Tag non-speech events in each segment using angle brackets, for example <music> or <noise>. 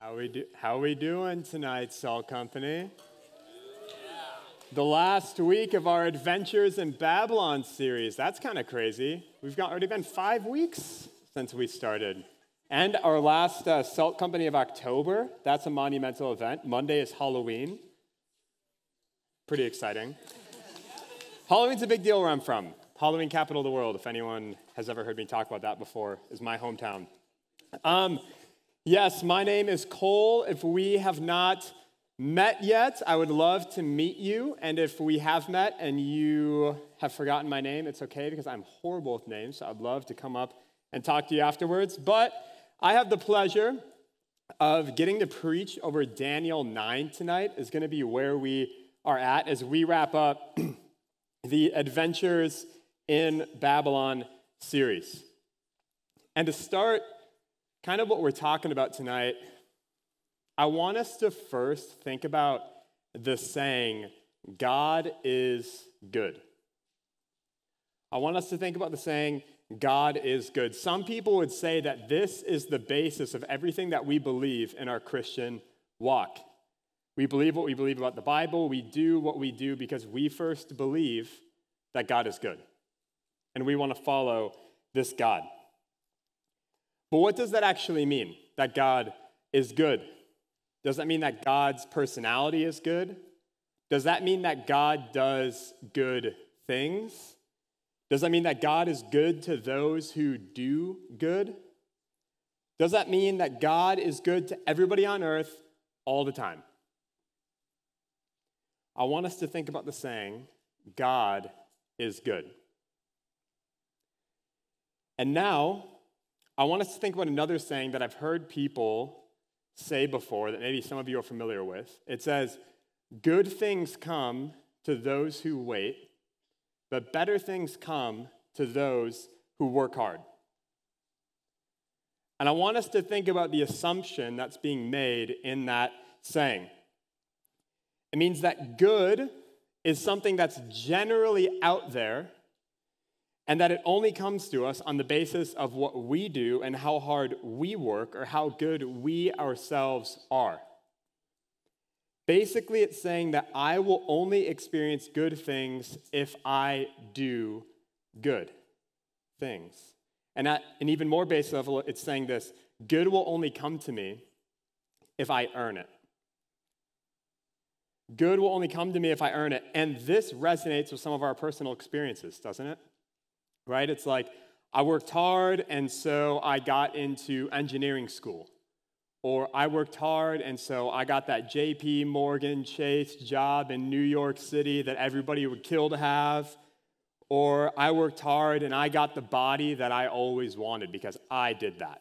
How we do? How we doing tonight, Salt Company? The last week of our Adventures in Babylon series. That's kind of crazy. We've got already been five weeks since we started, and our last uh, Salt Company of October. That's a monumental event. Monday is Halloween. Pretty exciting. Halloween's a big deal where I'm from. Halloween capital of the world. If anyone has ever heard me talk about that before, is my hometown. Um, Yes, my name is Cole. If we have not met yet, I would love to meet you. And if we have met and you have forgotten my name, it's okay because I'm horrible with names. So I'd love to come up and talk to you afterwards. But I have the pleasure of getting to preach over Daniel 9 tonight, is going to be where we are at as we wrap up <clears throat> the Adventures in Babylon series. And to start kind of what we're talking about tonight, I want us to first think about the saying, God is good. I want us to think about the saying, God is good. Some people would say that this is the basis of everything that we believe in our Christian walk. We believe what we believe about the Bible. We do what we do because we first believe that God is good. And we want to follow this God. But what does that actually mean? That God is good? Does that mean that God's personality is good? Does that mean that God does good things? Does that mean that God is good to those who do good? Does that mean that God is good to everybody on earth all the time? I want us to think about the saying, God is good. And now, I want us to think about another saying that I've heard people say before that maybe some of you are familiar with. It says, Good things come to those who wait, but better things come to those who work hard. And I want us to think about the assumption that's being made in that saying. It means that good is something that's generally out there and that it only comes to us on the basis of what we do and how hard we work or how good we ourselves are. Basically, it's saying that I will only experience good things if I do good things. And at an even more base level, it's saying this good will only come to me if I earn it. Good will only come to me if I earn it. And this resonates with some of our personal experiences, doesn't it? Right? It's like, I worked hard, and so I got into engineering school. Or I worked hard, and so I got that JP Morgan Chase job in New York City that everybody would kill to have. Or I worked hard and I got the body that I always wanted because I did that.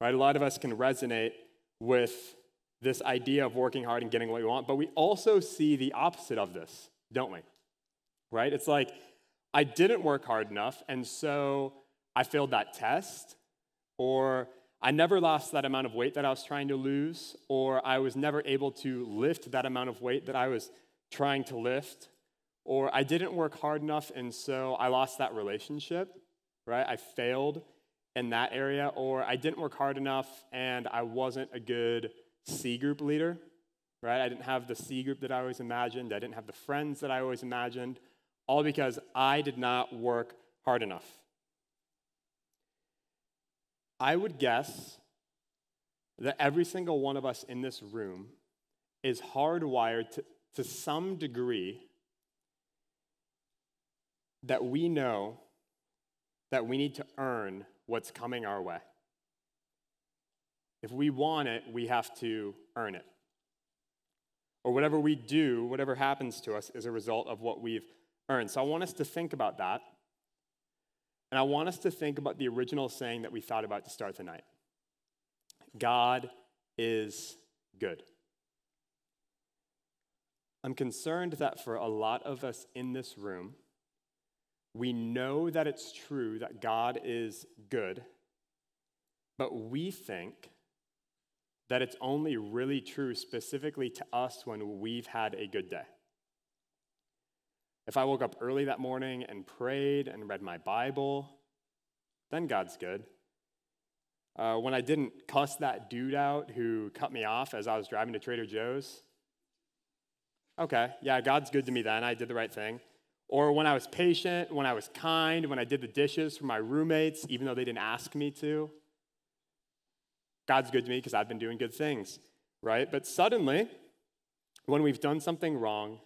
Right? A lot of us can resonate with this idea of working hard and getting what we want, but we also see the opposite of this, don't we? Right? It's like I didn't work hard enough, and so I failed that test, or I never lost that amount of weight that I was trying to lose, or I was never able to lift that amount of weight that I was trying to lift, or I didn't work hard enough, and so I lost that relationship, right? I failed in that area, or I didn't work hard enough and I wasn't a good C group leader, right? I didn't have the C group that I always imagined, I didn't have the friends that I always imagined all because I did not work hard enough. I would guess that every single one of us in this room is hardwired to, to some degree that we know that we need to earn what's coming our way. If we want it, we have to earn it. Or whatever we do, whatever happens to us, is a result of what we've earn. So I want us to think about that. And I want us to think about the original saying that we thought about to start the night God is good. I'm concerned that for a lot of us in this room, we know that it's true that God is good, but we think that it's only really true specifically to us when we've had a good day. If I woke up early that morning and prayed and read my Bible, then God's good. Uh, when I didn't cuss that dude out who cut me off as I was driving to Trader Joe's. Okay, yeah, God's good to me then. I did the right thing. Or when I was patient, when I was kind, when I did the dishes for my roommates, even though they didn't ask me to. God's good to me because I've been doing good things, right? But suddenly, when we've done something wrong,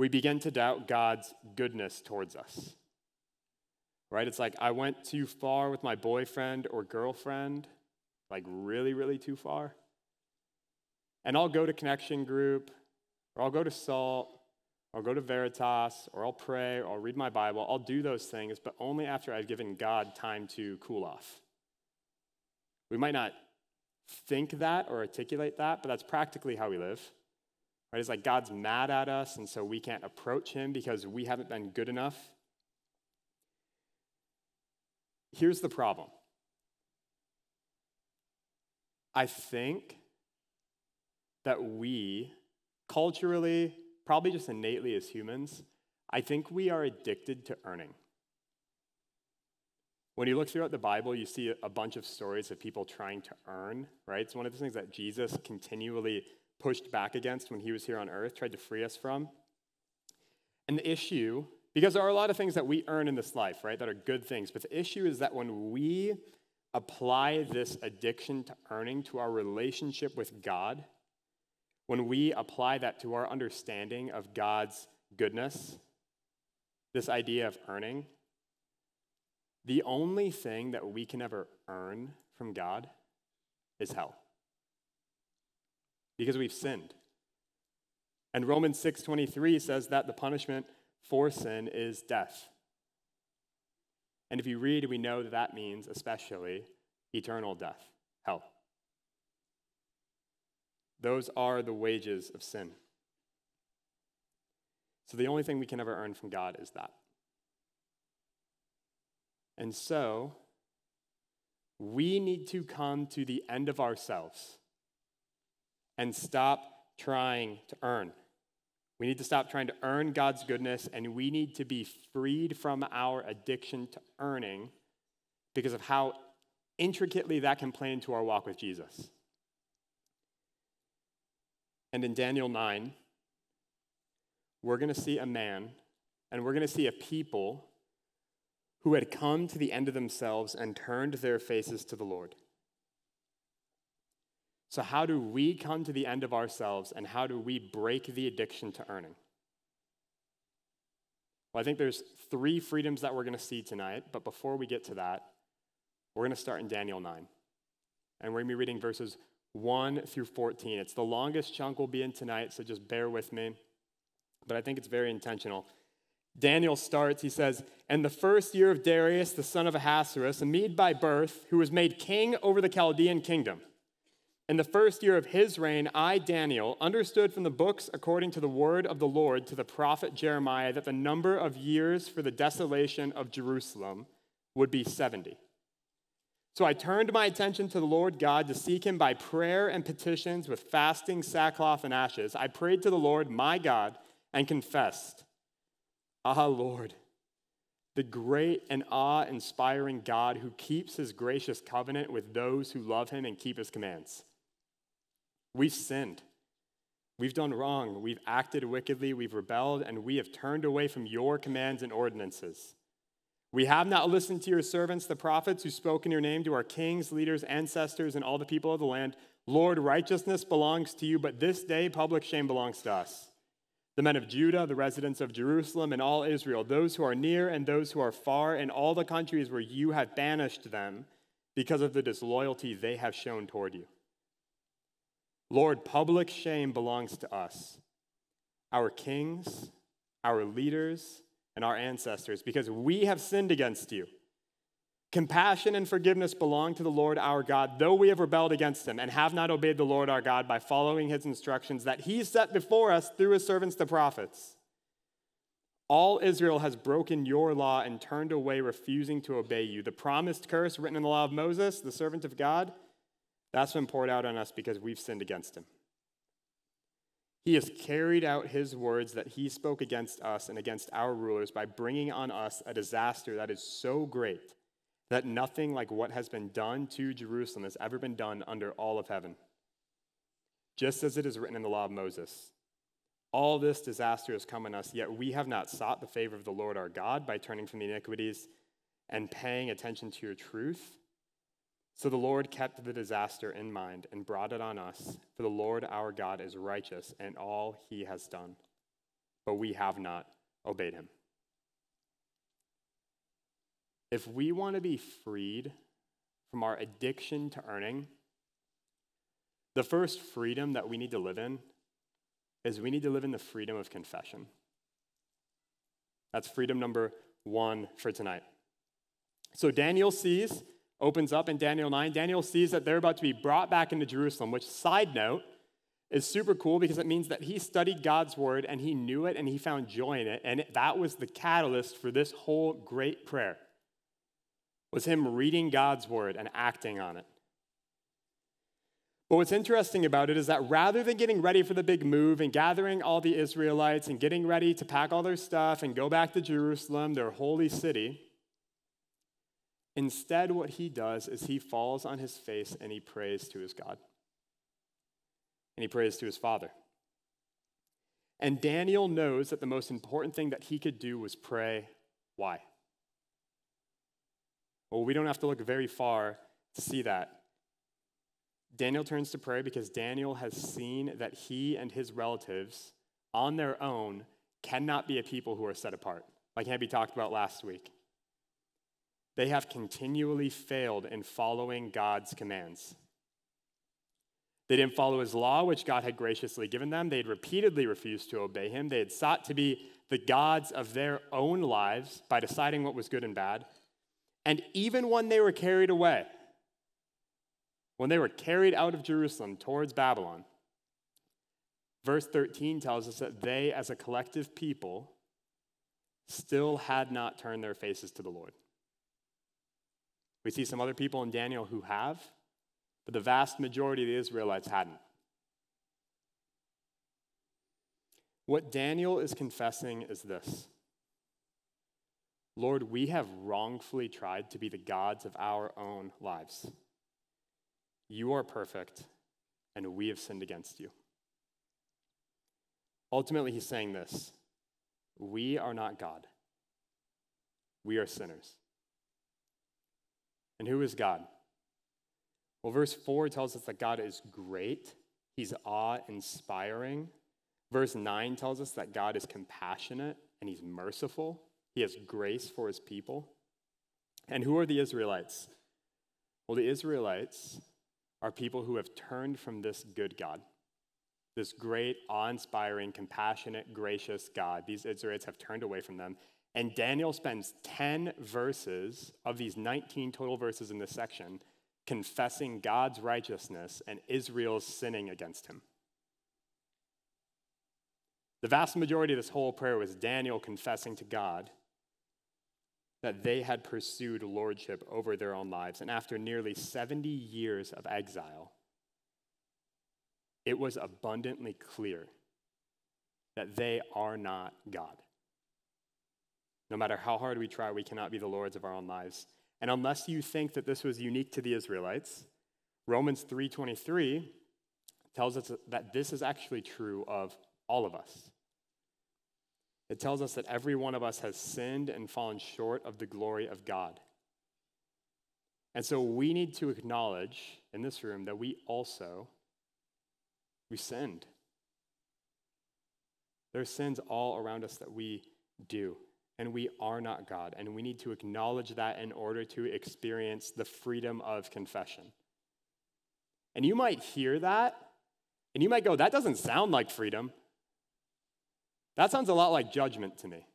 we begin to doubt God's goodness towards us. Right? It's like I went too far with my boyfriend or girlfriend, like really, really too far. And I'll go to Connection Group, or I'll go to Salt, or I'll go to Veritas, or I'll pray, or I'll read my Bible. I'll do those things, but only after I've given God time to cool off. We might not think that or articulate that, but that's practically how we live. Right? It's like God's mad at us, and so we can't approach Him because we haven't been good enough. Here's the problem I think that we, culturally, probably just innately as humans, I think we are addicted to earning. When you look throughout the Bible, you see a bunch of stories of people trying to earn, right? It's one of the things that Jesus continually pushed back against when he was here on earth, tried to free us from. And the issue, because there are a lot of things that we earn in this life, right, that are good things, but the issue is that when we apply this addiction to earning to our relationship with God, when we apply that to our understanding of God's goodness, this idea of earning, the only thing that we can ever earn from God is hell. Because we've sinned. And Romans 6:23 says that the punishment for sin is death. And if you read, we know that that means especially eternal death, hell. Those are the wages of sin. So the only thing we can ever earn from God is that. And so, we need to come to the end of ourselves and stop trying to earn. We need to stop trying to earn God's goodness, and we need to be freed from our addiction to earning because of how intricately that can play into our walk with Jesus. And in Daniel 9, we're going to see a man and we're going to see a people who had come to the end of themselves and turned their faces to the Lord. So, how do we come to the end of ourselves and how do we break the addiction to earning? Well, I think there's three freedoms that we're going to see tonight, but before we get to that, we're going to start in Daniel 9. And we're going to be reading verses 1 through 14. It's the longest chunk we'll be in tonight, so just bear with me. But I think it's very intentional. Daniel starts, he says, And the first year of Darius, the son of Ahasuerus, a Mede by birth, who was made king over the Chaldean kingdom. In the first year of his reign, I, Daniel, understood from the books according to the word of the Lord to the prophet Jeremiah that the number of years for the desolation of Jerusalem would be 70. So I turned my attention to the Lord God to seek him by prayer and petitions with fasting, sackcloth, and ashes. I prayed to the Lord my God and confessed, Ah, Lord, the great and awe inspiring God who keeps his gracious covenant with those who love him and keep his commands. We've sinned. We've done wrong. We've acted wickedly. We've rebelled, and we have turned away from your commands and ordinances. We have not listened to your servants, the prophets, who spoke in your name to our kings, leaders, ancestors, and all the people of the land. Lord, righteousness belongs to you, but this day public shame belongs to us. The men of Judah, the residents of Jerusalem, and all Israel, those who are near and those who are far, and all the countries where you have banished them because of the disloyalty they have shown toward you. Lord, public shame belongs to us, our kings, our leaders, and our ancestors because we have sinned against you. Compassion and forgiveness belong to the Lord our God, though we have rebelled against him and have not obeyed the Lord our God by following his instructions that he set before us through his servants the prophets. All Israel has broken your law and turned away, refusing to obey you. The promised curse written in the law of Moses, the servant of God, that's been poured out on us because we've sinned against him. He has carried out his words that he spoke against us and against our rulers by bringing on us a disaster that is so great that nothing like what has been done to Jerusalem has ever been done under all of heaven. Just as it is written in the law of Moses. All this disaster has come on us, yet we have not sought the favor of the Lord our God by turning from the iniquities and paying attention to your truth. So the Lord kept the disaster in mind and brought it on us, for the Lord our God is righteous in all he has done. But we have not obeyed him. If we want to be freed from our addiction to earning, the first freedom that we need to live in is we need to live in the freedom of confession. That's freedom number one for tonight. So Daniel sees, opens up in Daniel 9, Daniel sees that they're about to be brought back into Jerusalem, which, side note, is super cool because it means that he studied God's word and he knew it and he found joy in it. And that was the catalyst for this whole great prayer was him reading God's word and acting on it. But what's interesting about it is that rather than getting ready for the big move and gathering all the Israelites and getting ready to pack all their stuff and go back to Jerusalem, their holy city, instead, what he does is he falls on his face and he prays to his God. And he prays to his Father. And Daniel knows that the most important thing that he could do was pray. Why? Well, we don't have to look very far to see that. Daniel turns to pray because Daniel has seen that he and his relatives, on their own, cannot be a people who are set apart, like Abby talked about last week. They have continually failed in following God's commands. They didn't follow his law, which God had graciously given them. They had repeatedly refused to obey him. They had sought to be the gods of their own lives by deciding what was good and bad. And even when they were carried away, when they were carried out of Jerusalem towards Babylon, verse 13 tells us that they, as a collective people, still had not turned their faces to the Lord. We see some other people in Daniel who have, but the vast majority of the Israelites hadn't. What Daniel is confessing is this Lord, we have wrongfully tried to be the gods of our own lives. You are perfect, and we have sinned against you. Ultimately, he's saying this We are not God, we are sinners. And who is God? Well, verse 4 tells us that God is great, he's awe inspiring. Verse 9 tells us that God is compassionate and he's merciful, he has grace for his people. And who are the Israelites? Well, the Israelites are people who have turned from this good God, this great, awe inspiring, compassionate, gracious God. These Israelites have turned away from them. And Daniel spends 10 verses of these 19 total verses in this section confessing God's righteousness and Israel's sinning against him. The vast majority of this whole prayer was Daniel confessing to God that they had pursued lordship over their own lives. And after nearly 70 years of exile, it was abundantly clear that they are not God. No matter how hard we try, we cannot be the lords of our own lives. And unless you think that this was unique to the Israelites, Romans 3:23 tells us that this is actually true of all of us. It tells us that every one of us has sinned and fallen short of the glory of God. And so we need to acknowledge in this room that we also we sinned. There are sins all around us that we do, and we are not God. And we need to acknowledge that in order to experience the freedom of confession. And you might hear that, and you might go, that doesn't sound like freedom. That sounds a lot like judgment to me.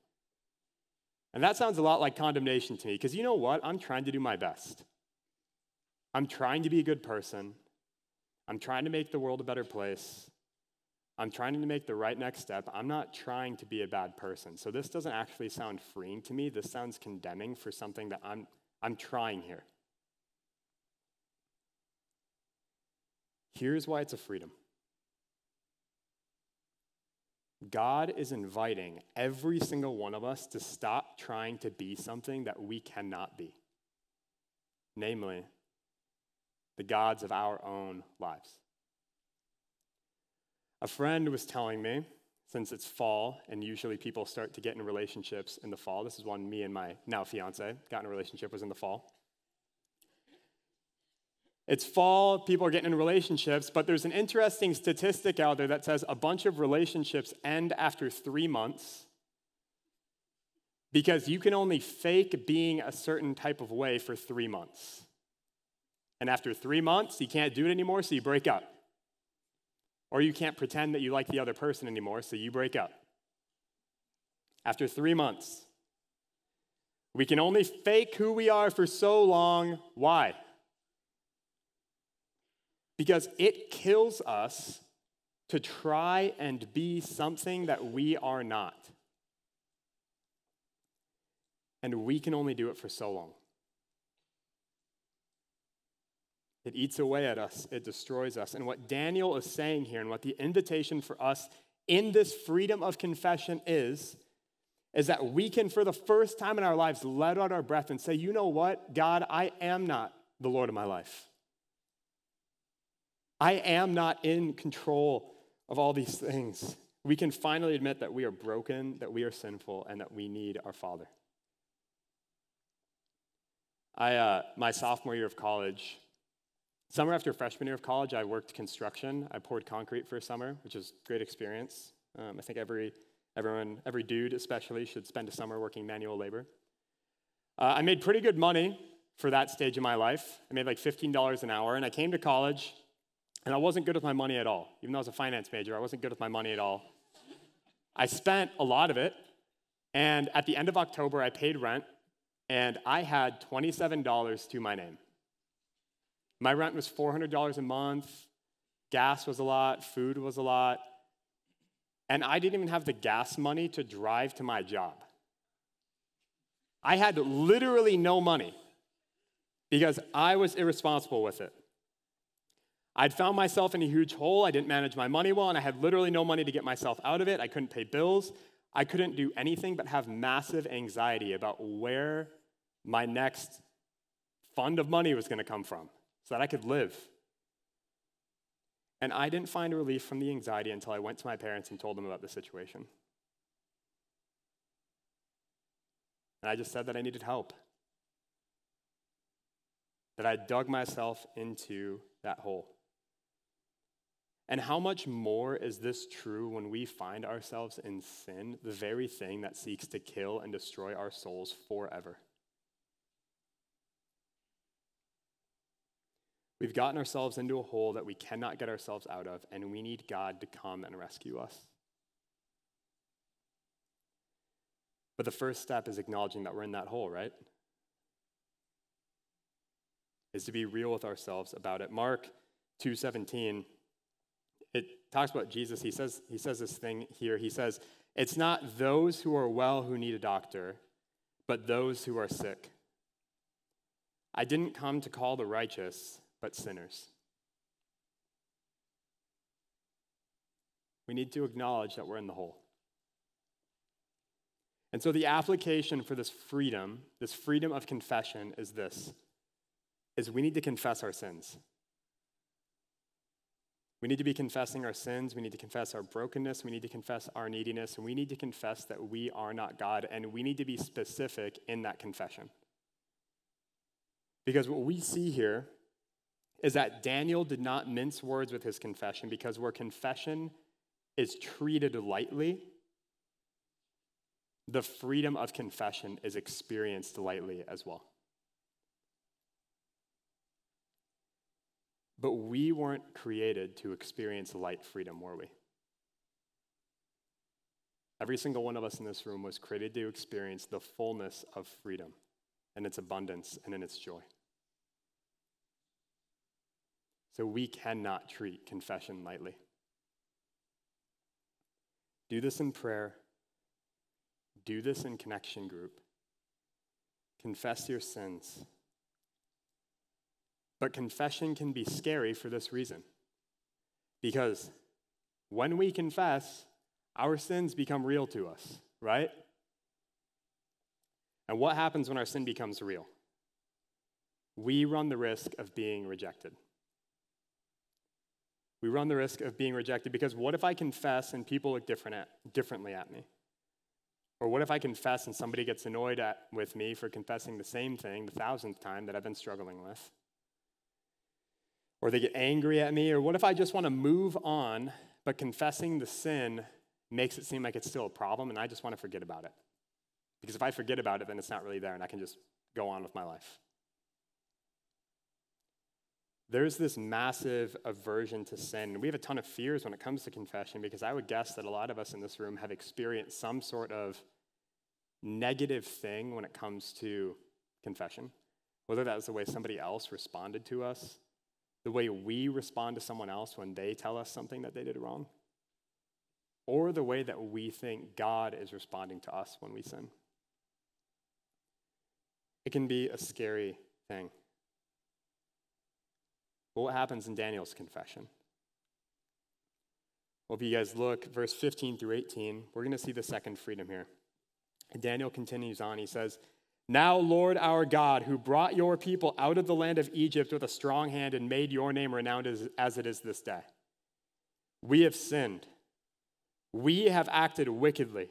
And that sounds a lot like condemnation to me because you know what? I'm trying to do my best. I'm trying to be a good person. I'm trying to make the world a better place. I'm trying to make the right next step. I'm not trying to be a bad person. So this doesn't actually sound freeing to me. This sounds condemning for something that I'm, I'm trying here. Here's why it's a freedom. God is inviting every single one of us to stop trying to be something that we cannot be. namely, the gods of our own lives. A friend was telling me, since it's fall and usually people start to get in relationships in the fall, this is one me and my now fiance got in a relationship was in the fall. It's fall, people are getting in relationships, but there's an interesting statistic out there that says a bunch of relationships end after three months because you can only fake being a certain type of way for three months. And after three months, you can't do it anymore, so you break up. Or you can't pretend that you like the other person anymore, so you break up. After three months, we can only fake who we are for so long. Why? because it kills us to try and be something that we are not. And we can only do it for so long. It eats away at us, it destroys us. And what Daniel is saying here, and what the invitation for us in this freedom of confession is, is that we can, for the first time in our lives, let out our breath and say, you know what, God, I am not the Lord of my life. I am not in control of all these things. We can finally admit that we are broken, that we are sinful, and that we need our Father. I, uh, my sophomore year of college, summer after freshman year of college, I worked construction. I poured concrete for a summer, which a great experience. Um, I think every, everyone, every dude especially, should spend a summer working manual labor. Uh, I made pretty good money for that stage of my life. I made like $15 an hour, and I came to college and I wasn't good with my money at all. Even though I was a finance major, I wasn't good with my money at all. I spent a lot of it. And at the end of October, I paid rent, and I had $27 to my name. My rent was $400 a month, gas was a lot, food was a lot, and I didn't even have the gas money to drive to my job. I had literally no money because I was irresponsible with it. I'd found myself in a huge hole. I didn't manage my money well, and I had literally no money to get myself out of it. I couldn't pay bills. I couldn't do anything but have massive anxiety about where my next fund of money was going to come from so that I could live. And I didn't find relief from the anxiety until I went to my parents and told them about the situation. And I just said that I needed help. That I dug myself into that hole. And how much more is this true when we find ourselves in sin, the very thing that seeks to kill and destroy our souls forever? We've gotten ourselves into a hole that we cannot get ourselves out of, and we need God to come and rescue us. But the first step is acknowledging that we're in that hole, right? Is to be real with ourselves about it. Mark 2:17 it talks about Jesus. He says, he says this thing here. He says, It's not those who are well who need a doctor, but those who are sick. I didn't come to call the righteous, but sinners. We need to acknowledge that we're in the hole. And so the application for this freedom, this freedom of confession is this is we need to confess our sins. We need to be confessing our sins. We need to confess our brokenness. We need to confess our neediness. And we need to confess that we are not God. And we need to be specific in that confession. Because what we see here is that Daniel did not mince words with his confession because where confession is treated lightly, the freedom of confession is experienced lightly as well. But we weren't created to experience light freedom, were we? Every single one of us in this room was created to experience the fullness of freedom and its abundance and in its joy. So we cannot treat confession lightly. Do this in prayer. Do this in connection group. Confess your sins. But confession can be scary for this reason. Because when we confess, our sins become real to us, right? And what happens when our sin becomes real? we run the risk of being rejected. We run the risk of being rejected because what if I confess and people look different at, differently at me? Or what if I confess and somebody gets annoyed at, with me for confessing the same thing the thousandth time that I've been struggling with? Or they get angry at me? Or what if I just want to move on, but confessing the sin makes it seem like it's still a problem and I just want to forget about it? Because if I forget about it, then it's not really there and I can just go on with my life. There's this massive aversion to sin. We have a ton of fears when it comes to confession because I would guess that a lot of us in this room have experienced some sort of negative thing when it comes to confession. Whether that was the way somebody else responded to us, the way we respond to someone else when they tell us something that they did wrong, or the way that we think God is responding to us when we sin. It can be a scary thing. But what happens in Daniel's confession? Well, if you guys look, verse 15 through 18, we're going to see the second freedom here. And Daniel continues on. He says, Now, Lord our God, who brought your people out of the land of Egypt with a strong hand and made your name renowned as, as it is this day, we have sinned. We have acted wickedly.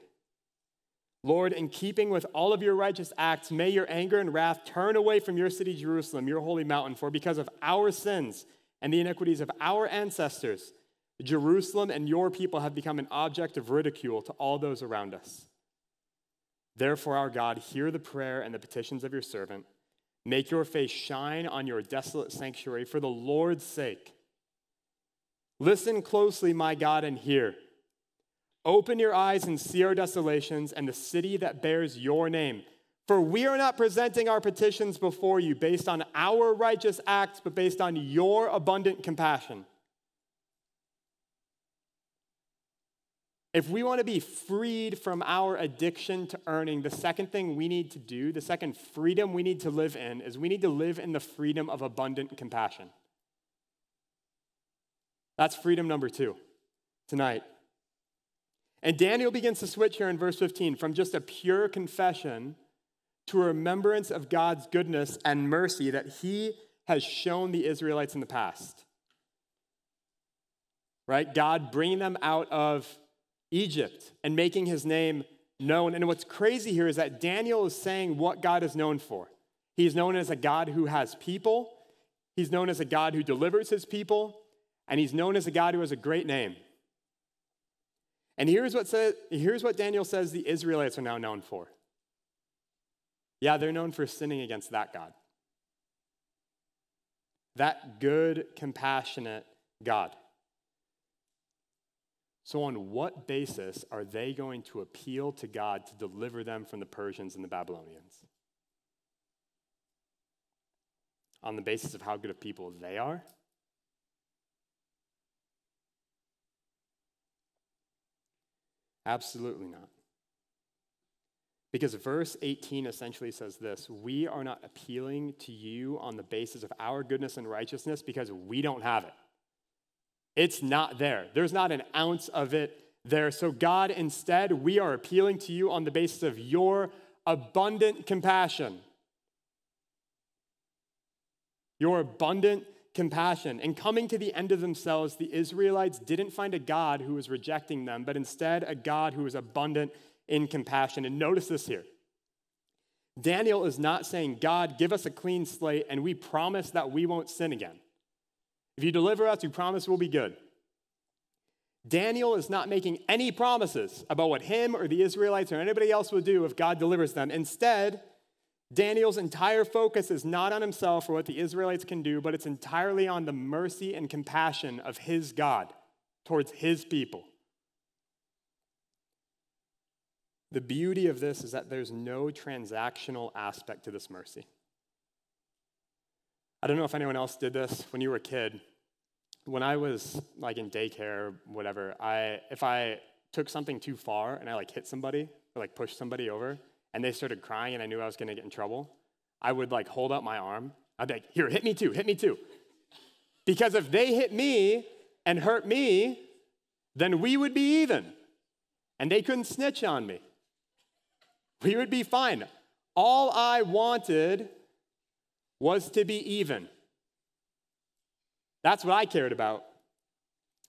Lord, in keeping with all of your righteous acts, may your anger and wrath turn away from your city, Jerusalem, your holy mountain. For because of our sins and the iniquities of our ancestors, Jerusalem and your people have become an object of ridicule to all those around us. Therefore, our God, hear the prayer and the petitions of your servant. Make your face shine on your desolate sanctuary for the Lord's sake. Listen closely, my God, and hear. Open your eyes and see our desolations and the city that bears your name. For we are not presenting our petitions before you based on our righteous acts, but based on your abundant compassion. If we want to be freed from our addiction to earning, the second thing we need to do, the second freedom we need to live in, is we need to live in the freedom of abundant compassion. That's freedom number two tonight. And Daniel begins to switch here in verse 15 from just a pure confession to a remembrance of God's goodness and mercy that he has shown the Israelites in the past. Right? God bringing them out of Egypt and making his name known. And what's crazy here is that Daniel is saying what God is known for. He's known as a God who has people, he's known as a God who delivers his people, and he's known as a God who has a great name. And here's what, says, here's what Daniel says the Israelites are now known for. Yeah, they're known for sinning against that God. That good, compassionate God. So, on what basis are they going to appeal to God to deliver them from the Persians and the Babylonians? On the basis of how good of people they are? Absolutely not. Because verse 18 essentially says this We are not appealing to you on the basis of our goodness and righteousness because we don't have it. It's not there. There's not an ounce of it there. So, God, instead, we are appealing to you on the basis of your abundant compassion. Your abundant compassion. And coming to the end of themselves, the Israelites didn't find a God who was rejecting them, but instead a God who was abundant in compassion. And notice this here Daniel is not saying, God, give us a clean slate and we promise that we won't sin again. If you deliver us, we promise we'll be good. Daniel is not making any promises about what him or the Israelites or anybody else will do if God delivers them. Instead, Daniel's entire focus is not on himself or what the Israelites can do, but it's entirely on the mercy and compassion of his God towards his people. The beauty of this is that there's no transactional aspect to this mercy. I don't know if anyone else did this when you were a kid. When I was like in daycare or whatever, I if I took something too far and I like hit somebody or like pushed somebody over, and they started crying and I knew I was to get in trouble, I would like hold up my arm. I'd be like, here, hit me too, hit me too. Because if they hit me and hurt me, then we would be even. And they couldn't snitch on me. We would be fine. All I wanted was to be even. That's what I cared about.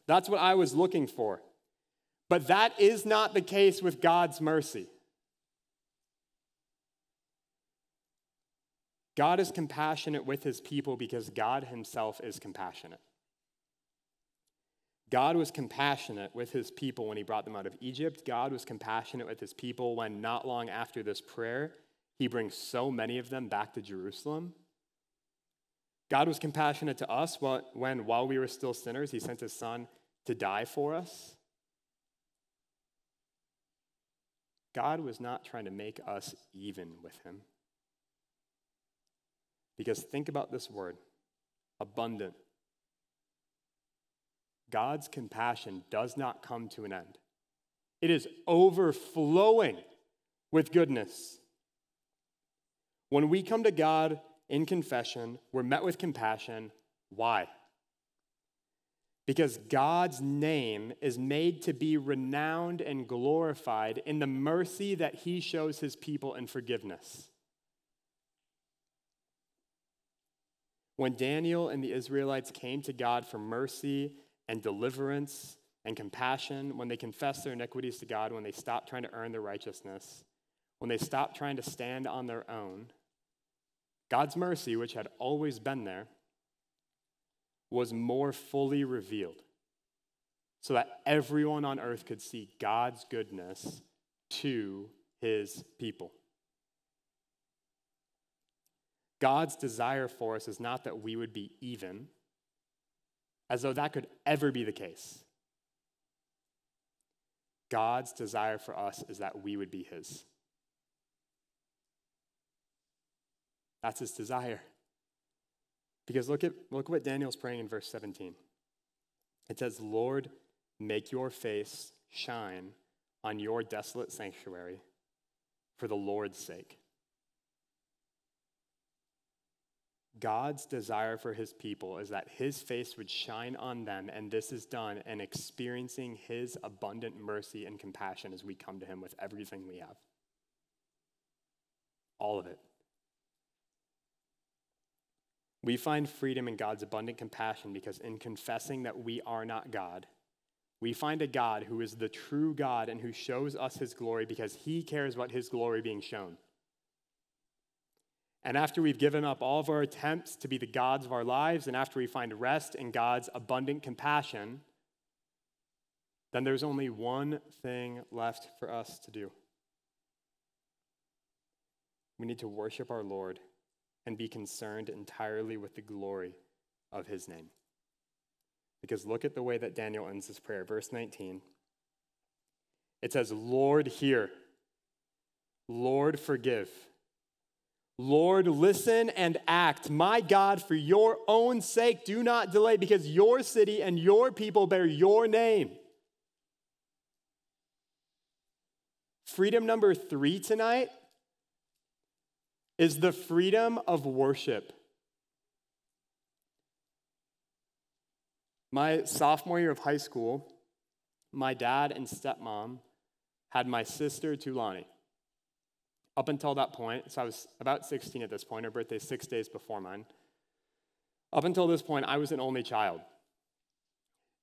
That's what I was looking for. But that is not the case with God's mercy. God is compassionate with his people because God himself is compassionate. God was compassionate with his people when he brought them out of Egypt. God was compassionate with his people when, not long after this prayer, he brings so many of them back to Jerusalem. God was compassionate to us when, while we were still sinners, he sent his son to die for us. God was not trying to make us even with him. Because think about this word abundant. God's compassion does not come to an end, it is overflowing with goodness. When we come to God in confession, we're met with compassion. Why? Because God's name is made to be renowned and glorified in the mercy that he shows his people in forgiveness. When Daniel and the Israelites came to God for mercy and deliverance and compassion, when they confessed their iniquities to God, when they stopped trying to earn their righteousness, when they stopped trying to stand on their own, God's mercy, which had always been there, was more fully revealed so that everyone on earth could see God's goodness to his people. God's desire for us is not that we would be even, as though that could ever be the case. God's desire for us is that we would be His. That's His desire. Because look at, look what Daniel's praying in verse 17. It says, Lord, make your face shine on your desolate sanctuary for the Lord's sake. God's desire for his people is that his face would shine on them, and this is done in experiencing his abundant mercy and compassion as we come to him with everything we have. All of it. We find freedom in God's abundant compassion because in confessing that we are not God, we find a God who is the true God and who shows us his glory because he cares about his glory being shown. And after we've given up all of our attempts to be the gods of our lives, and after we find rest in God's abundant compassion, then there's only one thing left for us to do. We need to worship our Lord and be concerned entirely with the glory of his name. Because look at the way that Daniel ends his prayer. Verse 19. It says, Lord, hear. Lord, forgive. Lord, listen and act. My God, for your own sake, do not delay, because your city and your people bear your name. Freedom number three tonight is the freedom of worship. My sophomore year of high school, my dad and stepmom had my sister Tulani. Up until that point, so I was about 16 at this point, her birthday six days before mine. Up until this point, I was an only child.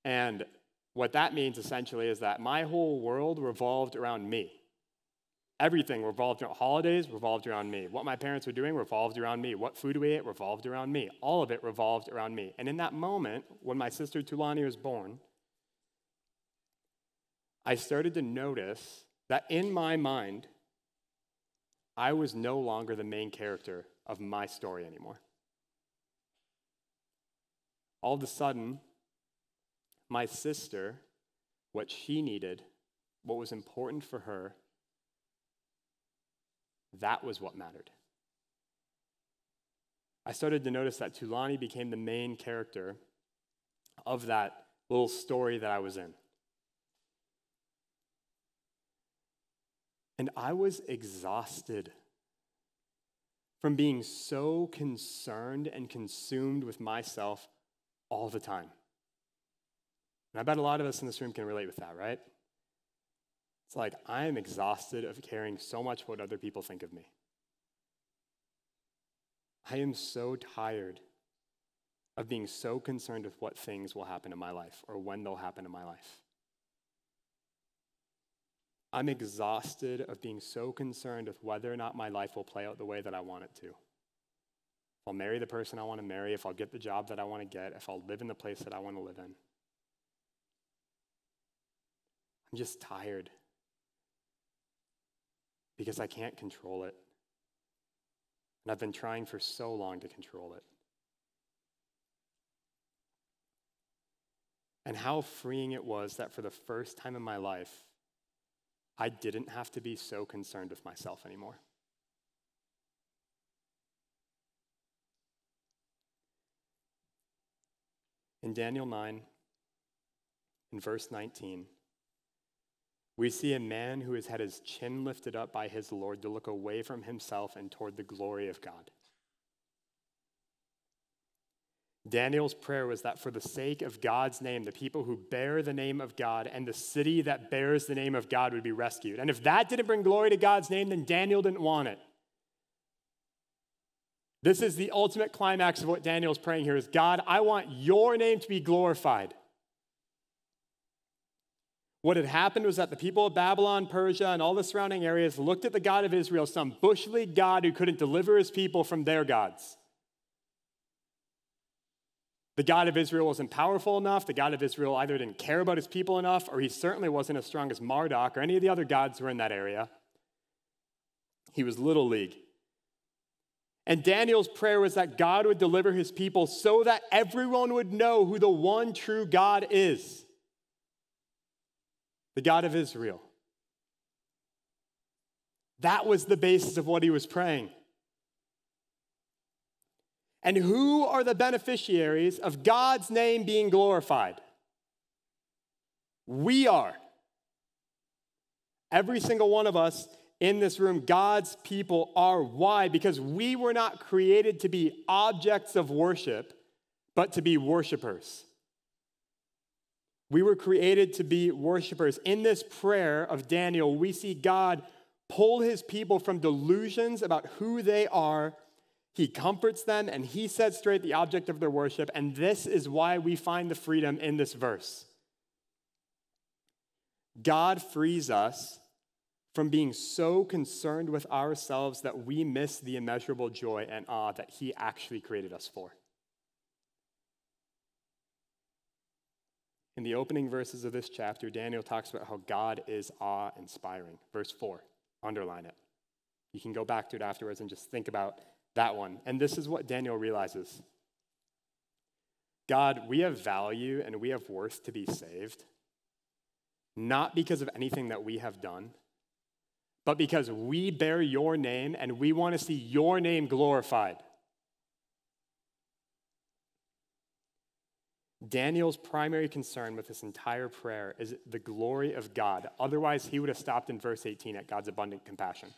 And what that means essentially is that my whole world revolved around me. Everything revolved around holidays, revolved around me. What my parents were doing revolved around me. What food we ate revolved around me. All of it revolved around me. And in that moment, when my sister Tulani was born, I started to notice that in my mind, I was no longer the main character of my story anymore. All of a sudden, my sister, what she needed, what was important for her, that was what mattered. I started to notice that Tulani became the main character of that little story that I was in. And I was exhausted from being so concerned and consumed with myself all the time. And I bet a lot of us in this room can relate with that, right? It's like I am exhausted of caring so much what other people think of me. I am so tired of being so concerned with what things will happen in my life or when they'll happen in my life. I'm exhausted of being so concerned with whether or not my life will play out the way that I want it to. If I'll marry the person I want to marry, if I'll get the job that I want to get, if I'll live in the place that I want to live in. I'm just tired because I can't control it. And I've been trying for so long to control it. And how freeing it was that for the first time in my life, I didn't have to be so concerned with myself anymore. In Daniel 9, in verse 19, we see a man who has had his chin lifted up by his Lord to look away from himself and toward the glory of God. Daniel's prayer was that for the sake of God's name, the people who bear the name of God and the city that bears the name of God would be rescued. And if that didn't bring glory to God's name, then Daniel didn't want it. This is the ultimate climax of what Daniel's praying here is God, I want your name to be glorified. What had happened was that the people of Babylon, Persia, and all the surrounding areas looked at the God of Israel, some bush league God who couldn't deliver his people from their gods. The God of Israel wasn't powerful enough. The God of Israel either didn't care about his people enough, or he certainly wasn't as strong as Marduk or any of the other gods who were in that area. He was little league. And Daniel's prayer was that God would deliver his people so that everyone would know who the one true God is the God of Israel. That was the basis of what he was praying. And who are the beneficiaries of God's name being glorified? We are. Every single one of us in this room, God's people are. Why? Because we were not created to be objects of worship, but to be worshipers. We were created to be worshipers. In this prayer of Daniel, we see God pull his people from delusions about who they are he comforts them and he sets straight the object of their worship. And this is why we find the freedom in this verse. God frees us from being so concerned with ourselves that we miss the immeasurable joy and awe that he actually created us for. In the opening verses of this chapter, Daniel talks about how God is awe inspiring. Verse 4, underline it. You can go back to it afterwards and just think about that one. And this is what Daniel realizes God, we have value and we have worth to be saved, not because of anything that we have done, but because we bear your name and we want to see your name glorified. Daniel's primary concern with this entire prayer is the glory of God. Otherwise, he would have stopped in verse 18 at God's abundant compassion.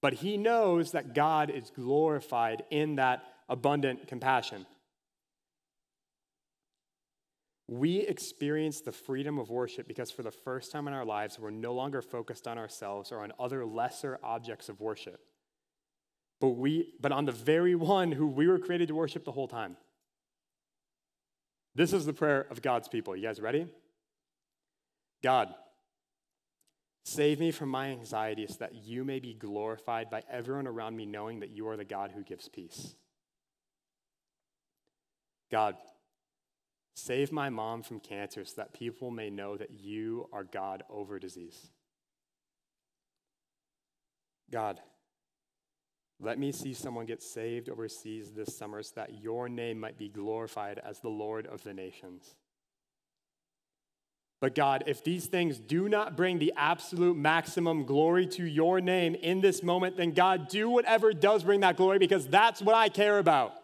But he knows that God is glorified in that abundant compassion. We experience the freedom of worship because for the first time in our lives, we're no longer focused on ourselves or on other lesser objects of worship. But, we, but on the very one who we were created to worship the whole time. This is the prayer of God's people. You guys ready? God, Save me from my anxieties that you may be glorified by everyone around me, knowing that you are the God who gives peace. God, save my mom from cancer so that people may know that you are God over disease. God, let me see someone get saved overseas this summer so that your name might be glorified as the Lord of the nations. But God, if these things do not bring the absolute maximum glory to your name in this moment, then God, do whatever does bring that glory because that's what I care about.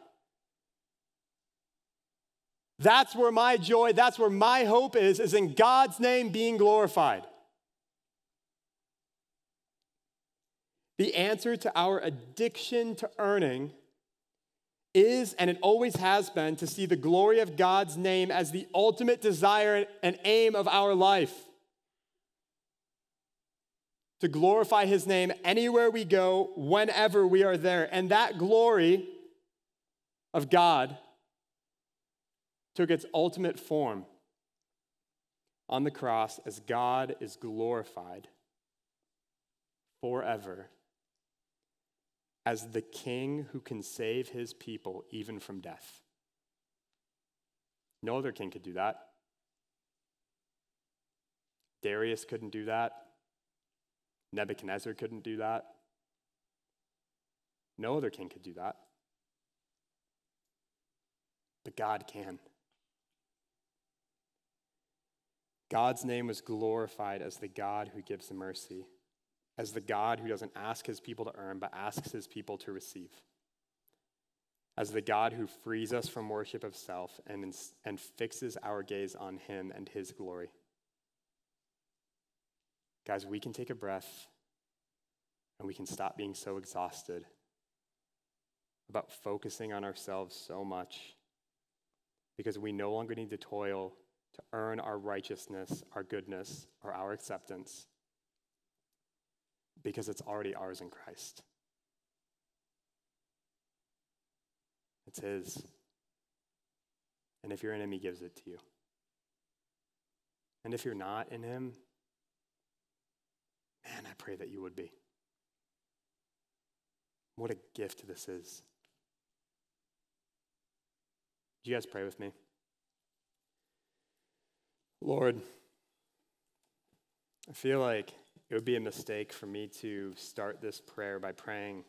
That's where my joy, that's where my hope is, is in God's name being glorified. The answer to our addiction to earning is and it always has been to see the glory of God's name as the ultimate desire and aim of our life. to glorify his name anywhere we go, whenever we are there. And that glory of God took its ultimate form on the cross as God is glorified forever as the king who can save his people even from death. No other king could do that. Darius couldn't do that. Nebuchadnezzar couldn't do that. No other king could do that. But God can. God's name was glorified as the God who gives mercy, as the God who doesn't ask his people to earn, but asks his people to receive, as the God who frees us from worship of self and, and fixes our gaze on him and his glory. Guys, we can take a breath and we can stop being so exhausted about focusing on ourselves so much because we no longer need to toil to earn our righteousness, our goodness, or our acceptance because it's already ours in Christ. It's His. And if you're in Him, He gives it to you. And if you're not in Him, man, I pray that you would be. What a gift this is. Do you guys pray with me? Lord, I feel like it would be a mistake for me to start this prayer by praying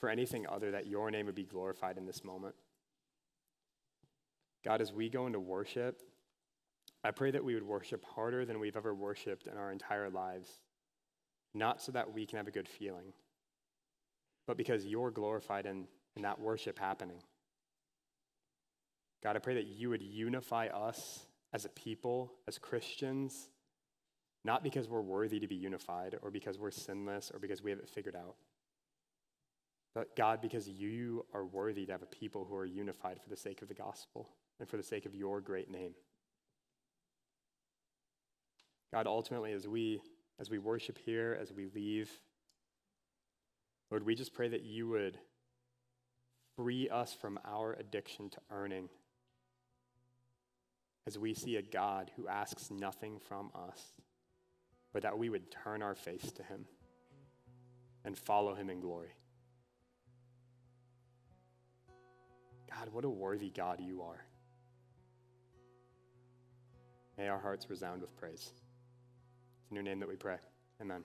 for anything other that your name would be glorified in this moment. God, as we go into worship, I pray that we would worship harder than we've ever worshiped in our entire lives, not so that we can have a good feeling, but because you're glorified in, in that worship happening. God, I pray that you would unify us as a people, as Christians, not because we're worthy to be unified or because we're sinless or because we have it figured out, but God, because you are worthy to have a people who are unified for the sake of the gospel and for the sake of your great name. God, ultimately, as we as we worship here, as we leave, Lord, we just pray that you would free us from our addiction to earning as we see a God who asks nothing from us, but that we would turn our face to him and follow him in glory. God, what a worthy God you are. May our hearts resound with praise. It's in your name that we pray. Amen.